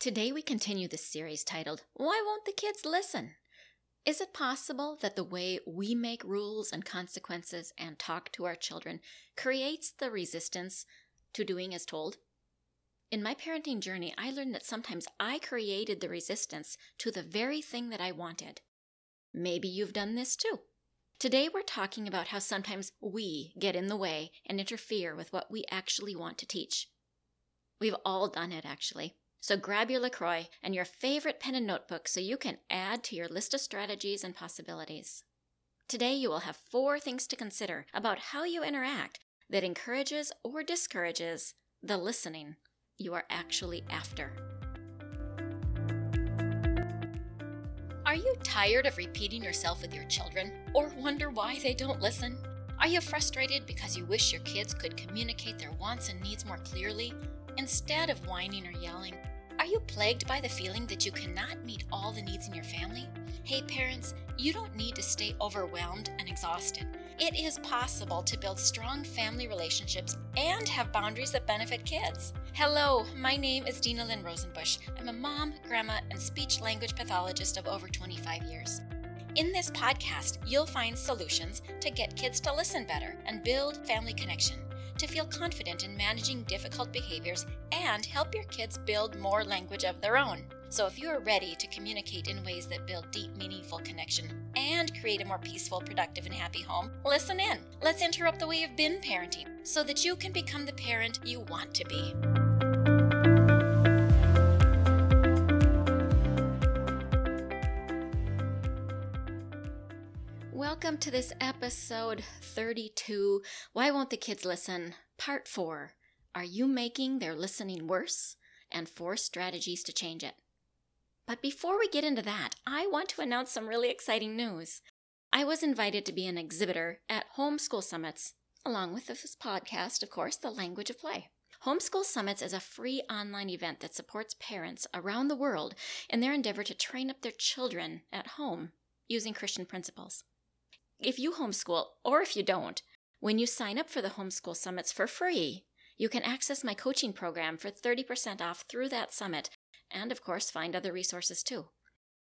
Today we continue this series titled, Why Won't the Kids Listen? Is it possible that the way we make rules and consequences and talk to our children creates the resistance to doing as told? In my parenting journey, I learned that sometimes I created the resistance to the very thing that I wanted. Maybe you've done this too. Today, we're talking about how sometimes we get in the way and interfere with what we actually want to teach. We've all done it, actually. So grab your LaCroix and your favorite pen and notebook so you can add to your list of strategies and possibilities. Today, you will have four things to consider about how you interact that encourages or discourages the listening you are actually after. Are you tired of repeating yourself with your children or wonder why they don't listen? Are you frustrated because you wish your kids could communicate their wants and needs more clearly instead of whining or yelling? Are you plagued by the feeling that you cannot meet all the needs in your family? Hey, parents, you don't need to stay overwhelmed and exhausted. It is possible to build strong family relationships and have boundaries that benefit kids. Hello, my name is Dinalynn Rosenbush. I'm a mom, grandma, and speech language pathologist of over 25 years. In this podcast, you'll find solutions to get kids to listen better and build family connection to feel confident in managing difficult behaviors and help your kids build more language of their own. So, if you are ready to communicate in ways that build deep, meaningful connection and create a more peaceful, productive, and happy home, listen in. Let's interrupt the way you've been parenting so that you can become the parent you want to be. To this episode 32 Why Won't the Kids Listen? Part 4 Are You Making Their Listening Worse? And Four Strategies to Change It. But before we get into that, I want to announce some really exciting news. I was invited to be an exhibitor at Homeschool Summits, along with this podcast, of course, The Language of Play. Homeschool Summits is a free online event that supports parents around the world in their endeavor to train up their children at home using Christian principles if you homeschool or if you don't, when you sign up for the Homeschool Summits for free, you can access my coaching program for 30% off through that summit and, of course, find other resources too.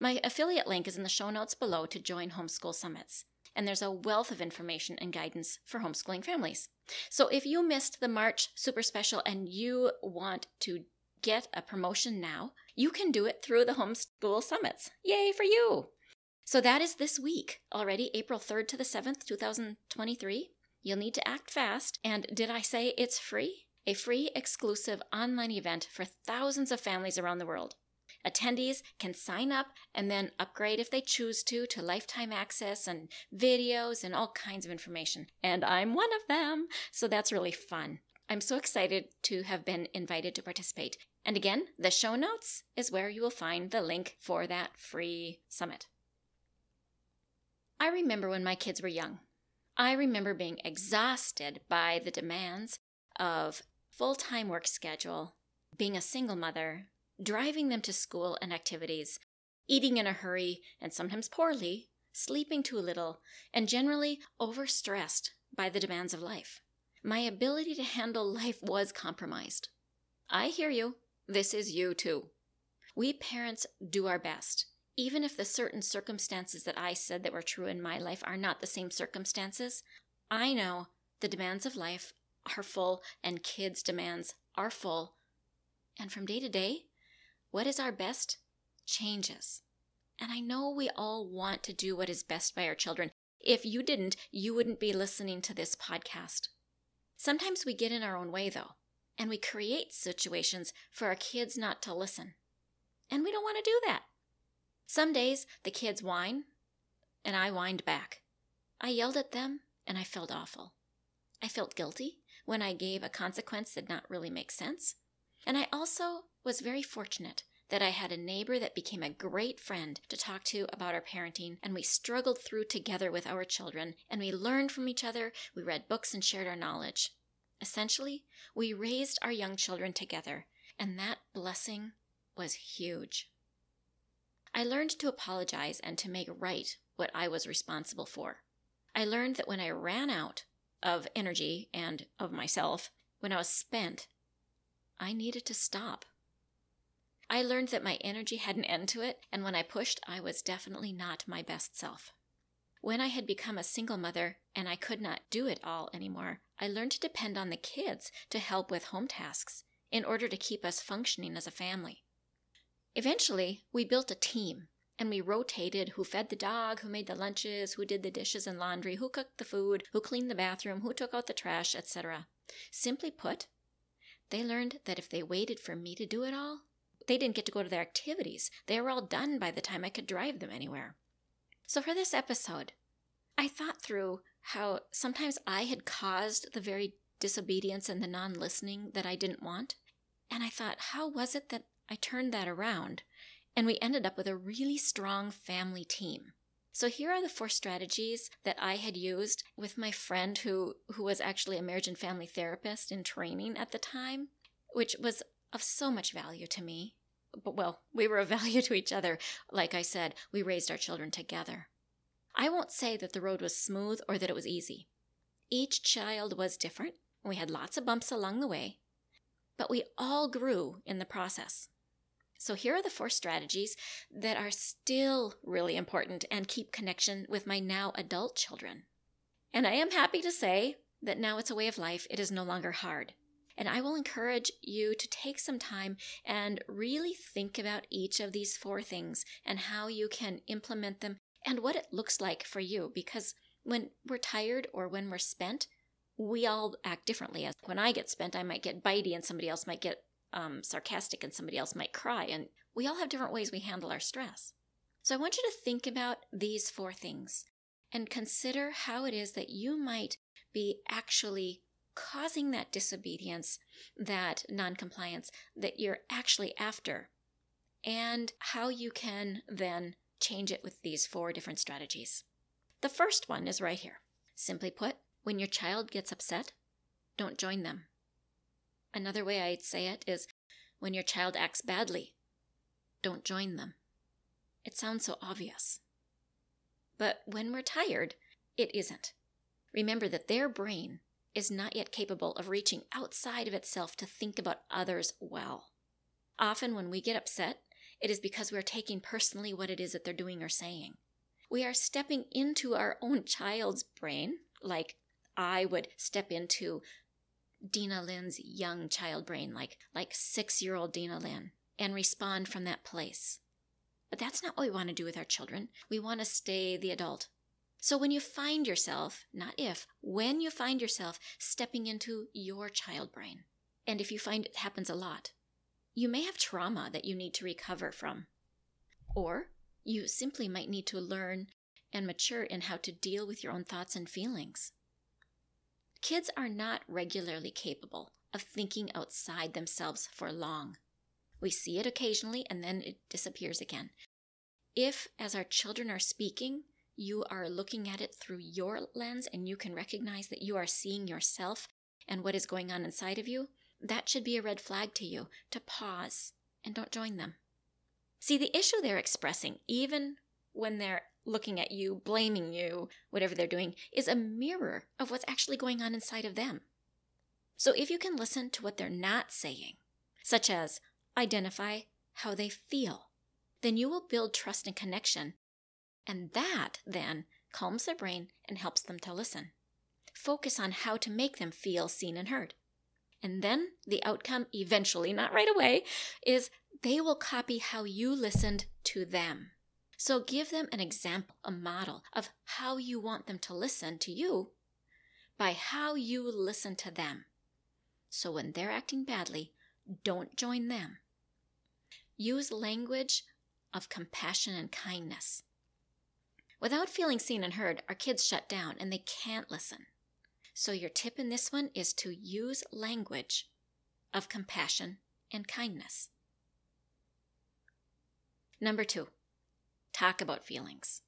My affiliate link is in the show notes below to join Homeschool Summits, and there's a wealth of information and guidance for homeschooling families. So if you missed the March Super Special and you want to get a promotion now, you can do it through the Homeschool Summits. Yay for you! So that is this week already, April 3rd to the 7th, 2023. You'll need to act fast. And did I say it's free? A free, exclusive online event for thousands of families around the world. Attendees can sign up and then upgrade if they choose to to lifetime access and videos and all kinds of information. And I'm one of them, so that's really fun. I'm so excited to have been invited to participate. And again, the show notes is where you will find the link for that free summit. I remember when my kids were young. I remember being exhausted by the demands of full time work schedule, being a single mother, driving them to school and activities, eating in a hurry and sometimes poorly, sleeping too little, and generally overstressed by the demands of life. My ability to handle life was compromised. I hear you. This is you too. We parents do our best even if the certain circumstances that I said that were true in my life are not the same circumstances, I know the demands of life are full and kids' demands are full. And from day to day, what is our best changes. And I know we all want to do what is best by our children. If you didn't, you wouldn't be listening to this podcast. Sometimes we get in our own way, though, and we create situations for our kids not to listen. And we don't want to do that. Some days the kids whine, and I whined back. I yelled at them, and I felt awful. I felt guilty when I gave a consequence that did not really make sense. And I also was very fortunate that I had a neighbor that became a great friend to talk to about our parenting, and we struggled through together with our children, and we learned from each other, we read books and shared our knowledge. Essentially, we raised our young children together, and that blessing was huge. I learned to apologize and to make right what I was responsible for. I learned that when I ran out of energy and of myself, when I was spent, I needed to stop. I learned that my energy had an end to it, and when I pushed, I was definitely not my best self. When I had become a single mother and I could not do it all anymore, I learned to depend on the kids to help with home tasks in order to keep us functioning as a family. Eventually, we built a team and we rotated who fed the dog, who made the lunches, who did the dishes and laundry, who cooked the food, who cleaned the bathroom, who took out the trash, etc. Simply put, they learned that if they waited for me to do it all, they didn't get to go to their activities. They were all done by the time I could drive them anywhere. So, for this episode, I thought through how sometimes I had caused the very disobedience and the non listening that I didn't want. And I thought, how was it that I turned that around? And we ended up with a really strong family team. So here are the four strategies that I had used with my friend who who was actually a marriage and family therapist in training at the time, which was of so much value to me but well, we were of value to each other. Like I said, we raised our children together. I won't say that the road was smooth or that it was easy. Each child was different. We had lots of bumps along the way, but we all grew in the process. So, here are the four strategies that are still really important and keep connection with my now adult children. And I am happy to say that now it's a way of life, it is no longer hard. And I will encourage you to take some time and really think about each of these four things and how you can implement them and what it looks like for you. Because when we're tired or when we're spent, we all act differently. As when I get spent, I might get bitey and somebody else might get um, sarcastic and somebody else might cry. And we all have different ways we handle our stress. So I want you to think about these four things and consider how it is that you might be actually causing that disobedience, that noncompliance that you're actually after, and how you can then change it with these four different strategies. The first one is right here. Simply put, when your child gets upset, don't join them. Another way I'd say it is when your child acts badly, don't join them. It sounds so obvious. But when we're tired, it isn't. Remember that their brain is not yet capable of reaching outside of itself to think about others well. Often, when we get upset, it is because we are taking personally what it is that they're doing or saying. We are stepping into our own child's brain, like I would step into Dinalynn's young child brain, like, like six year old Dina Lynn, and respond from that place. But that's not what we want to do with our children. We want to stay the adult. So when you find yourself, not if, when you find yourself stepping into your child brain, and if you find it happens a lot, you may have trauma that you need to recover from. Or you simply might need to learn and mature in how to deal with your own thoughts and feelings. Kids are not regularly capable of thinking outside themselves for long. We see it occasionally and then it disappears again. If, as our children are speaking, you are looking at it through your lens and you can recognize that you are seeing yourself and what is going on inside of you, that should be a red flag to you to pause and don't join them. See, the issue they're expressing, even when they're looking at you, blaming you, whatever they're doing, is a mirror of what's actually going on inside of them. So if you can listen to what they're not saying, such as identify how they feel, then you will build trust and connection and that, then, calms their brain and helps them to listen. Focus on how to make them feel seen and heard. And then the outcome, eventually, not right away, is they will copy how you listened to them. So give them an example, a model of how you want them to listen to you by how you listen to them. So when they're acting badly, don't join them. Use language of compassion and kindness. Without feeling seen and heard, our kids shut down and they can't listen. So, your tip in this one is to use language of compassion and kindness. Number two, talk about feelings.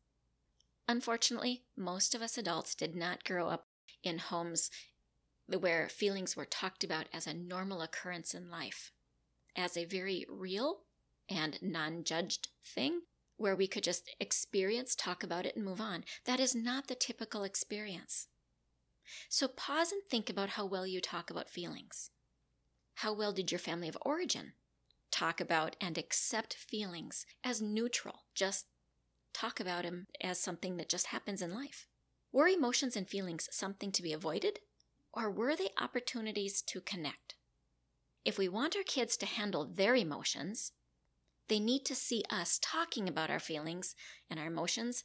Unfortunately, most of us adults did not grow up in homes where feelings were talked about as a normal occurrence in life, as a very real and non judged thing where we could just experience, talk about it, and move on. That is not the typical experience. So pause and think about how well you talk about feelings. How well did your family of origin talk about and accept feelings as neutral. Just talk about them as something that just happens in life. Were emotions and feelings something to be avoided, or were they opportunities to connect? If we want our kids to handle their emotions, they need to see us talking about our feelings and our emotions,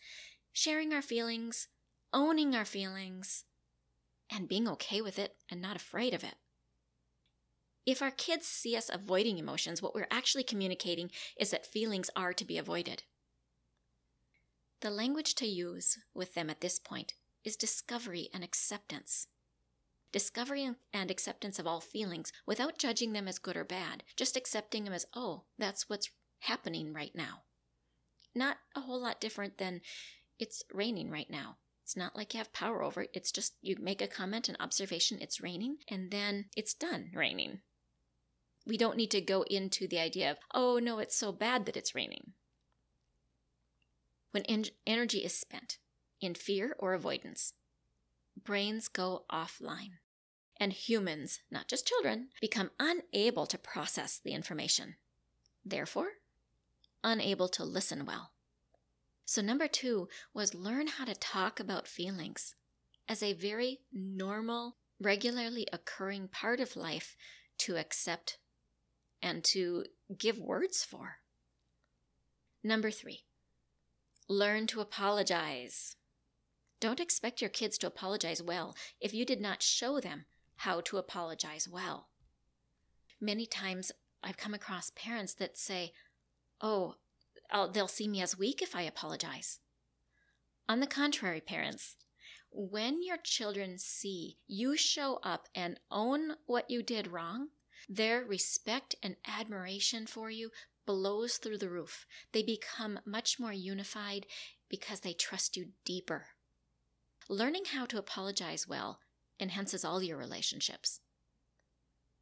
sharing our feelings, owning our feelings, and being okay with it and not afraid of it. If our kids see us avoiding emotions, what we're actually communicating is that feelings are to be avoided. The language to use with them at this point is discovery and acceptance. Discovery and acceptance of all feelings without judging them as good or bad, just accepting them as, oh, that's what's happening right now. Not a whole lot different than it's raining right now. It's not like you have power over it. It's just you make a comment, an observation, it's raining, and then it's done raining. We don't need to go into the idea of, oh no, it's so bad that it's raining. When en- energy is spent in fear or avoidance, brains go offline. And humans, not just children, become unable to process the information. Therefore, unable to listen well. So, number two was learn how to talk about feelings as a very normal, regularly occurring part of life to accept and to give words for. Number three, learn to apologize. Don't expect your kids to apologize well if you did not show them how to apologize well. Many times I've come across parents that say, Oh, I'll, they'll see me as weak if I apologize. On the contrary, parents, when your children see you show up and own what you did wrong, their respect and admiration for you blows through the roof. They become much more unified because they trust you deeper. Learning how to apologize well enhances all your relationships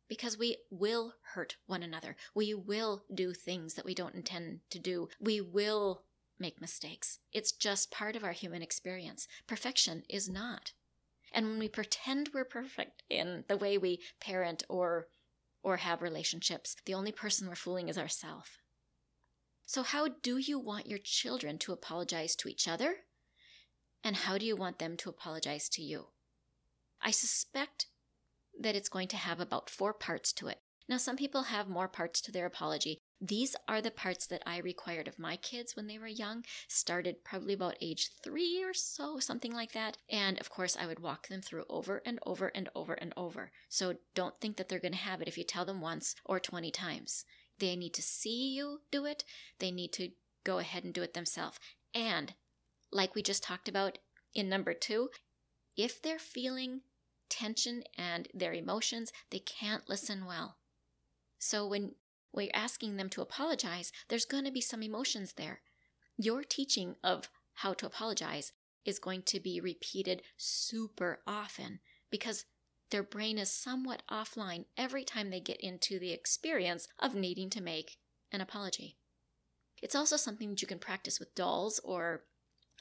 because we will hurt one another. We will do things that we don't intend to do. We will make mistakes. It's just part of our human experience. Perfection is not. And when we pretend we're perfect in the way we parent or or have relationships, the only person we're fooling is ourselves. So how do you want your children to apologize to each other? And how do you want them to apologize to you? I suspect that it's going to have about four parts to it. Now, some people have more parts to their apology. These are the parts that I required of my kids when they were young, started probably about age three or so, something like that. And of course, I would walk them through over and over and over and over. So don't think that they're going to have it if you tell them once or 20 times. They need to see you do it, they need to go ahead and do it themselves. And like we just talked about in number two, if they're feeling tension and their emotions, they can't listen well. So when we're asking them to apologize, there's going to be some emotions there. Your teaching of how to apologize is going to be repeated super often because their brain is somewhat offline every time they get into the experience of needing to make an apology. It's also something that you can practice with dolls or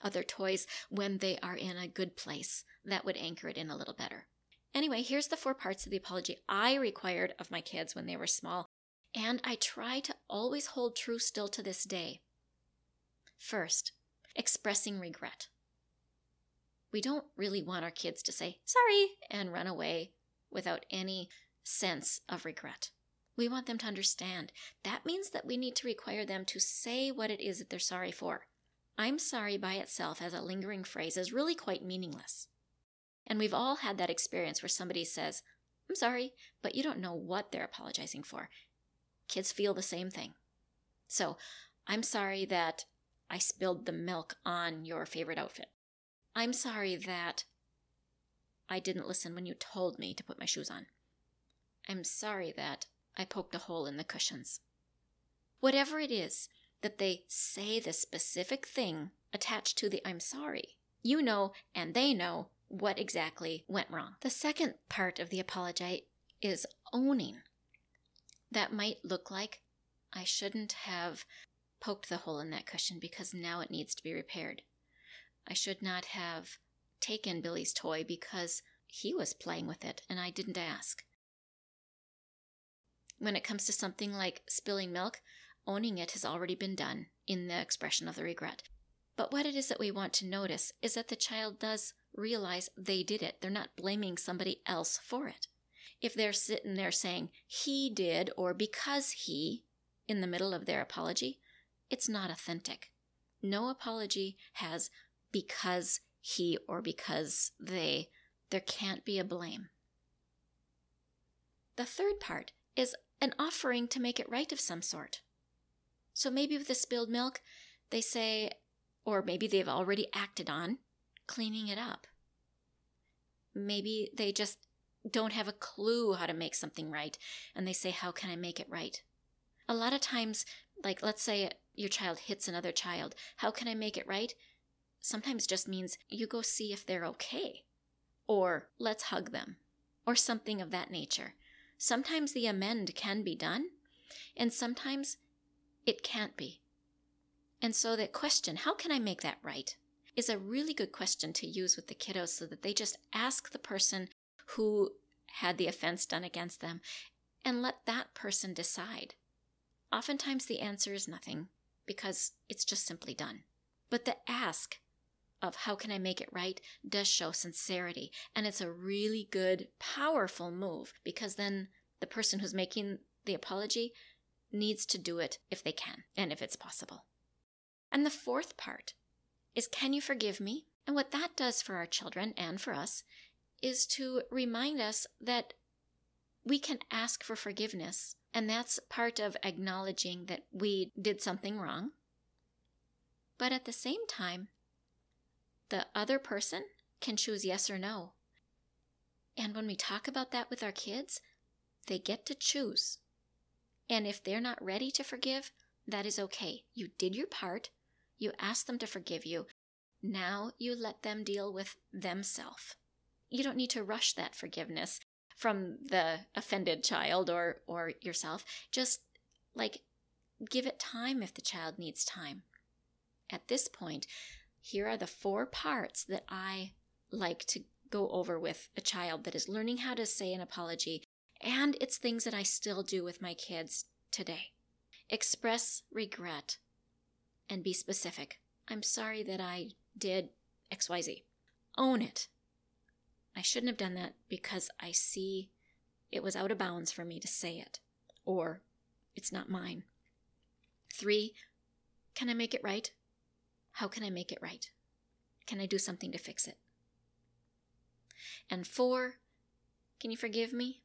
other toys when they are in a good place. That would anchor it in a little better. Anyway, here's the four parts of the apology I required of my kids when they were small, and I try to always hold true still to this day. First, expressing regret. We don't really want our kids to say, sorry, and run away without any sense of regret. We want them to understand. That means that we need to require them to say what it is that they're sorry for. I'm sorry by itself as a lingering phrase is really quite meaningless. And we've all had that experience where somebody says, I'm sorry, but you don't know what they're apologizing for. Kids feel the same thing. So, I'm sorry that I spilled the milk on your favorite outfit. I'm sorry that I didn't listen when you told me to put my shoes on. I'm sorry that I poked a hole in the cushions. Whatever it is that they say the specific thing attached to the I'm sorry, you know and they know what exactly went wrong. The second part of the apology is owning. That might look like I shouldn't have poked the hole in that cushion because now it needs to be repaired. I should not have taken Billy's toy because he was playing with it and I didn't ask. When it comes to something like spilling milk, owning it has already been done in the expression of the regret. But what it is that we want to notice is that the child does realize they did it. They're not blaming somebody else for it. If they're sitting there saying, he did, or because he, in the middle of their apology, it's not authentic. No apology has because he or because they. There can't be a blame. The third part is an offering to make it right of some sort. So maybe with the spilled milk, they say, or maybe they've already acted on cleaning it up. Maybe they just don't have a clue how to make something right and they say, How can I make it right? A lot of times, like let's say your child hits another child, how can I make it right? Sometimes just means you go see if they're okay, or let's hug them, or something of that nature. Sometimes the amend can be done, and sometimes it can't be. And so that question, how can I make that right, is a really good question to use with the kiddos so that they just ask the person who had the offense done against them and let that person decide. Oftentimes the answer is nothing because it's just simply done. But the ask of how can I make it right does show sincerity. And it's a really good, powerful move because then the person who's making the apology needs to do it if they can and if it's possible. And the fourth part is can you forgive me? And what that does for our children and for us is to remind us that we can ask for forgiveness. And that's part of acknowledging that we did something wrong. But at the same time, the other person can choose yes or no. And when we talk about that with our kids, they get to choose. And if they're not ready to forgive, that is okay. You did your part. You asked them to forgive you. Now you let them deal with themselves. You don't need to rush that forgiveness from the offended child or or yourself. Just like give it time if the child needs time. At this point, here are the four parts that I like to go over with a child that is learning how to say an apology and it's things that I still do with my kids today. Express regret and be specific. I'm sorry that I did XYZ. Own it. I shouldn't have done that because I see it was out of bounds for me to say it, or it's not mine. Three, can I make it right? How can I make it right? Can I do something to fix it? And four, can you forgive me?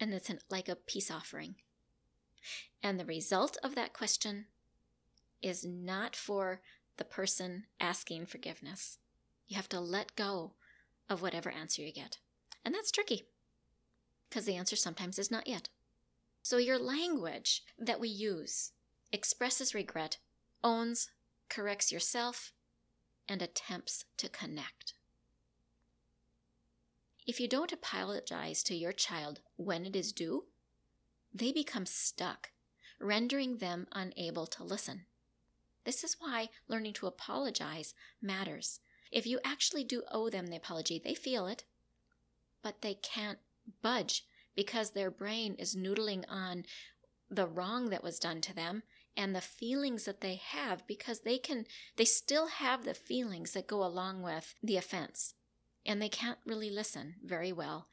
and it's an, like a peace offering. And the result of that question is not for the person asking forgiveness. You have to let go of whatever answer you get. And that's tricky because the answer sometimes is not yet. So, your language that we use expresses regret, owns, corrects yourself, and attempts to connect. If you don't apologize to your child when it is due, they become stuck, rendering them unable to listen. This is why learning to apologize matters. If you actually do owe them the apology, they feel it, but they can't budge because their brain is noodling on the wrong that was done to them and the feelings that they have because they can they still have the feelings that go along with the offense and they can't really listen very well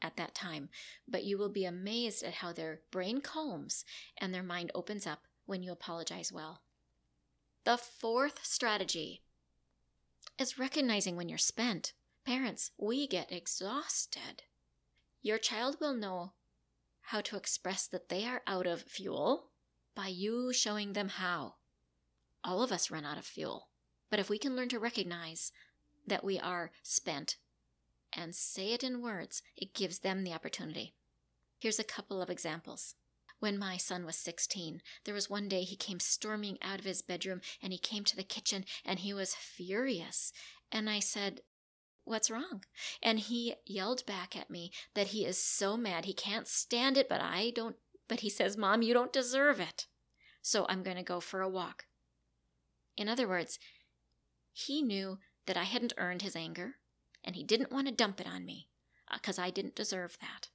at that time. But you will be amazed at how their brain calms and their mind opens up when you apologize well. The fourth strategy is recognizing when you're spent. Parents, we get exhausted. Your child will know how to express that they are out of fuel by you showing them how. All of us run out of fuel. But if we can learn to recognize that we are spent and say it in words, it gives them the opportunity. Here's a couple of examples. When my son was 16, there was one day he came storming out of his bedroom and he came to the kitchen and he was furious. And I said, What's wrong? And he yelled back at me that he is so mad he can't stand it, but I don't. But he says, Mom, you don't deserve it. So I'm going to go for a walk. In other words, he knew that I hadn't earned his anger, and he didn't want to dump it on me, because uh, I didn't deserve that.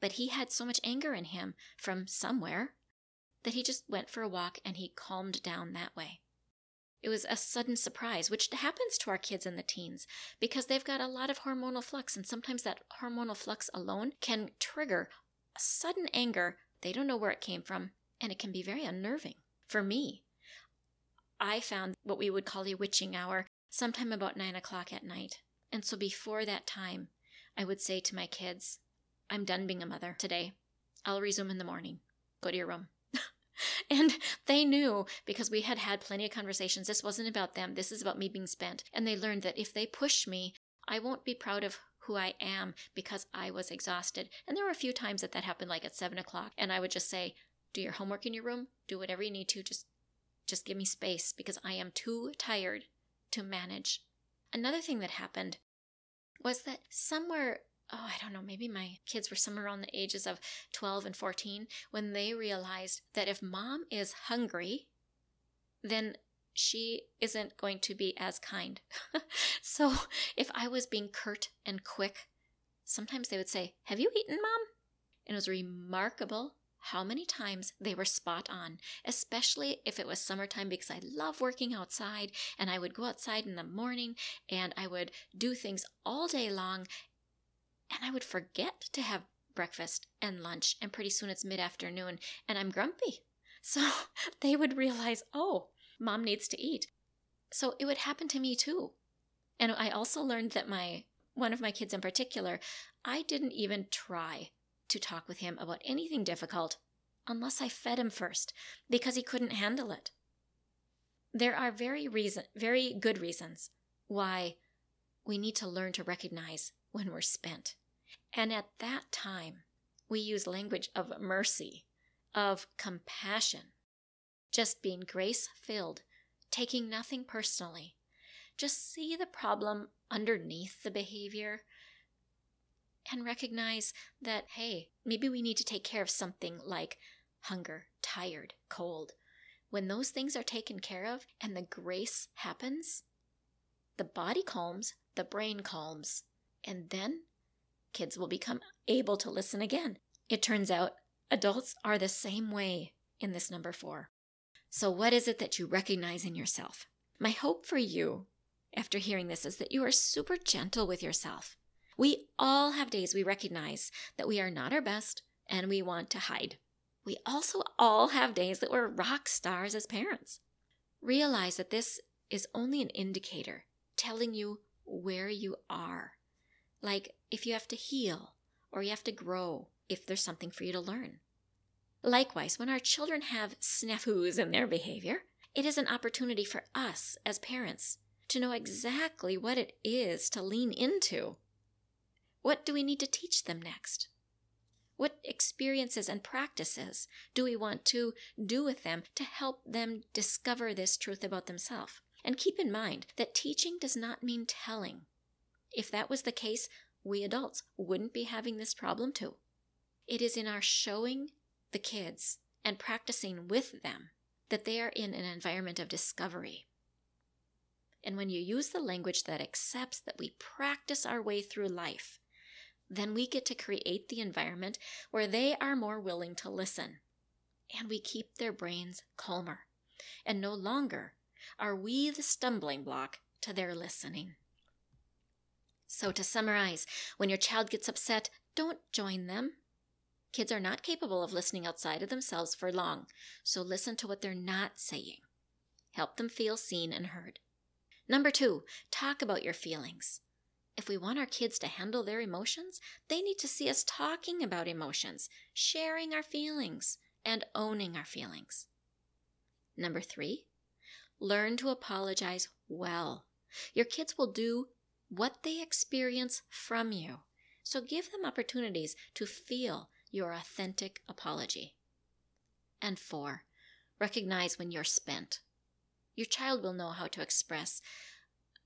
But he had so much anger in him from somewhere that he just went for a walk and he calmed down that way. It was a sudden surprise, which happens to our kids and the teens because they've got a lot of hormonal flux, and sometimes that hormonal flux alone can trigger a sudden anger. They don't know where it came from, and it can be very unnerving. For me, I found what we would call a witching hour sometime about nine o'clock at night. And so before that time, I would say to my kids, I'm done being a mother today. I'll resume in the morning. Go to your room. and they knew because we had had plenty of conversations. This wasn't about them. This is about me being spent. And they learned that if they push me, I won't be proud of who I am because I was exhausted. And there were a few times that that happened, like at seven o'clock. And I would just say, do your homework in your room, do whatever you need to, just just give me space because I am too tired to manage. Another thing that happened was that somewhere oh, I don't know, maybe my kids were somewhere around the ages of 12 and 14 when they realized that if mom is hungry, then she isn't going to be as kind. so if I was being curt and quick, sometimes they would say, Have you eaten, mom? And it was remarkable how many times they were spot on, especially if it was summertime because I love working outside and I would go outside in the morning and I would do things all day long and I would forget to have breakfast and lunch, and pretty soon it's mid afternoon and I'm grumpy. So they would realize, oh, mom needs to eat. So it would happen to me too. And I also learned that my one of my kids in particular, I didn't even try to talk with him about anything difficult unless I fed him first because he couldn't handle it. There are very reason very good reasons why we need to learn to recognize when we're spent. And at that time, we use language of mercy, of compassion, just being grace filled, taking nothing personally. Just see the problem underneath the behavior and recognize that, hey, maybe we need to take care of something like hunger, tired, cold. When those things are taken care of and the grace happens, the body calms, the brain calms, and then kids will become able to listen again. It turns out adults are the same way in this number four. So, what is it that you recognize in yourself? My hope for you after hearing this is that you are super gentle with yourself. We all have days we recognize that we are not our best and we want to hide. We also all have days that we're rock stars as parents. Realize that this is only an indicator telling you where you are. Like if you have to heal or you have to grow, if there's something for you to learn. Likewise, when our children have snafus in their behavior, it is an opportunity for us as parents to know exactly what it is to lean into. What do we need to teach them next? What experiences and practices do we want to do with them to help them discover this truth about themselves? And keep in mind that teaching does not mean telling. If that was the case, we adults wouldn't be having this problem too. It is in our showing the kids and practicing with them that they are in an environment of discovery. And when you use the language that accepts that we practice our way through life, then we get to create the environment where they are more willing to listen. And we keep their brains calmer. And no longer are we the stumbling block to their listening. So, to summarize, when your child gets upset, don't join them. Kids are not capable of listening outside of themselves for long, so listen to what they're not saying. Help them feel seen and heard. Number two, talk about your feelings. If we want our kids to handle their emotions, they need to see us talking about emotions, sharing our feelings, and owning our feelings. Number three, learn to apologize well. Your kids will do what they experience from you. So give them opportunities to feel your authentic apology. And four, recognize when you're spent. Your child will know how to express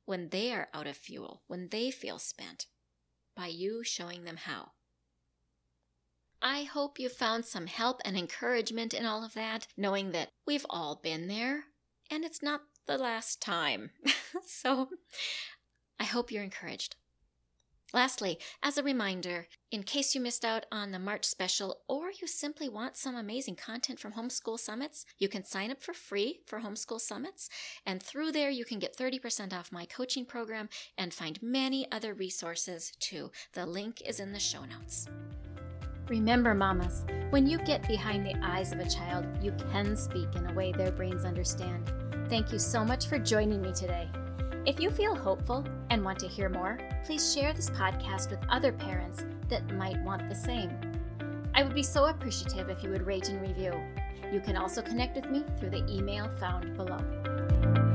when they are out of fuel, when they feel spent, by you showing them how. I hope you found some help and encouragement in all of that, knowing that we've all been there and it's not the last time. so I hope you're encouraged. Lastly, as a reminder, in case you missed out on the March special or you simply want some amazing content from Homeschool Summits, you can sign up for free for Homeschool Summits. And through there, you can get 30% off my coaching program and find many other resources too. The link is in the show notes. Remember, mamas, when you get behind the eyes of a child, you can speak in a way their brains understand. Thank you so much for joining me today. If you feel hopeful and want to hear more, please share this podcast with other parents that might want the same. I would be so appreciative if you would rate and review. You can also connect with me through the email found below.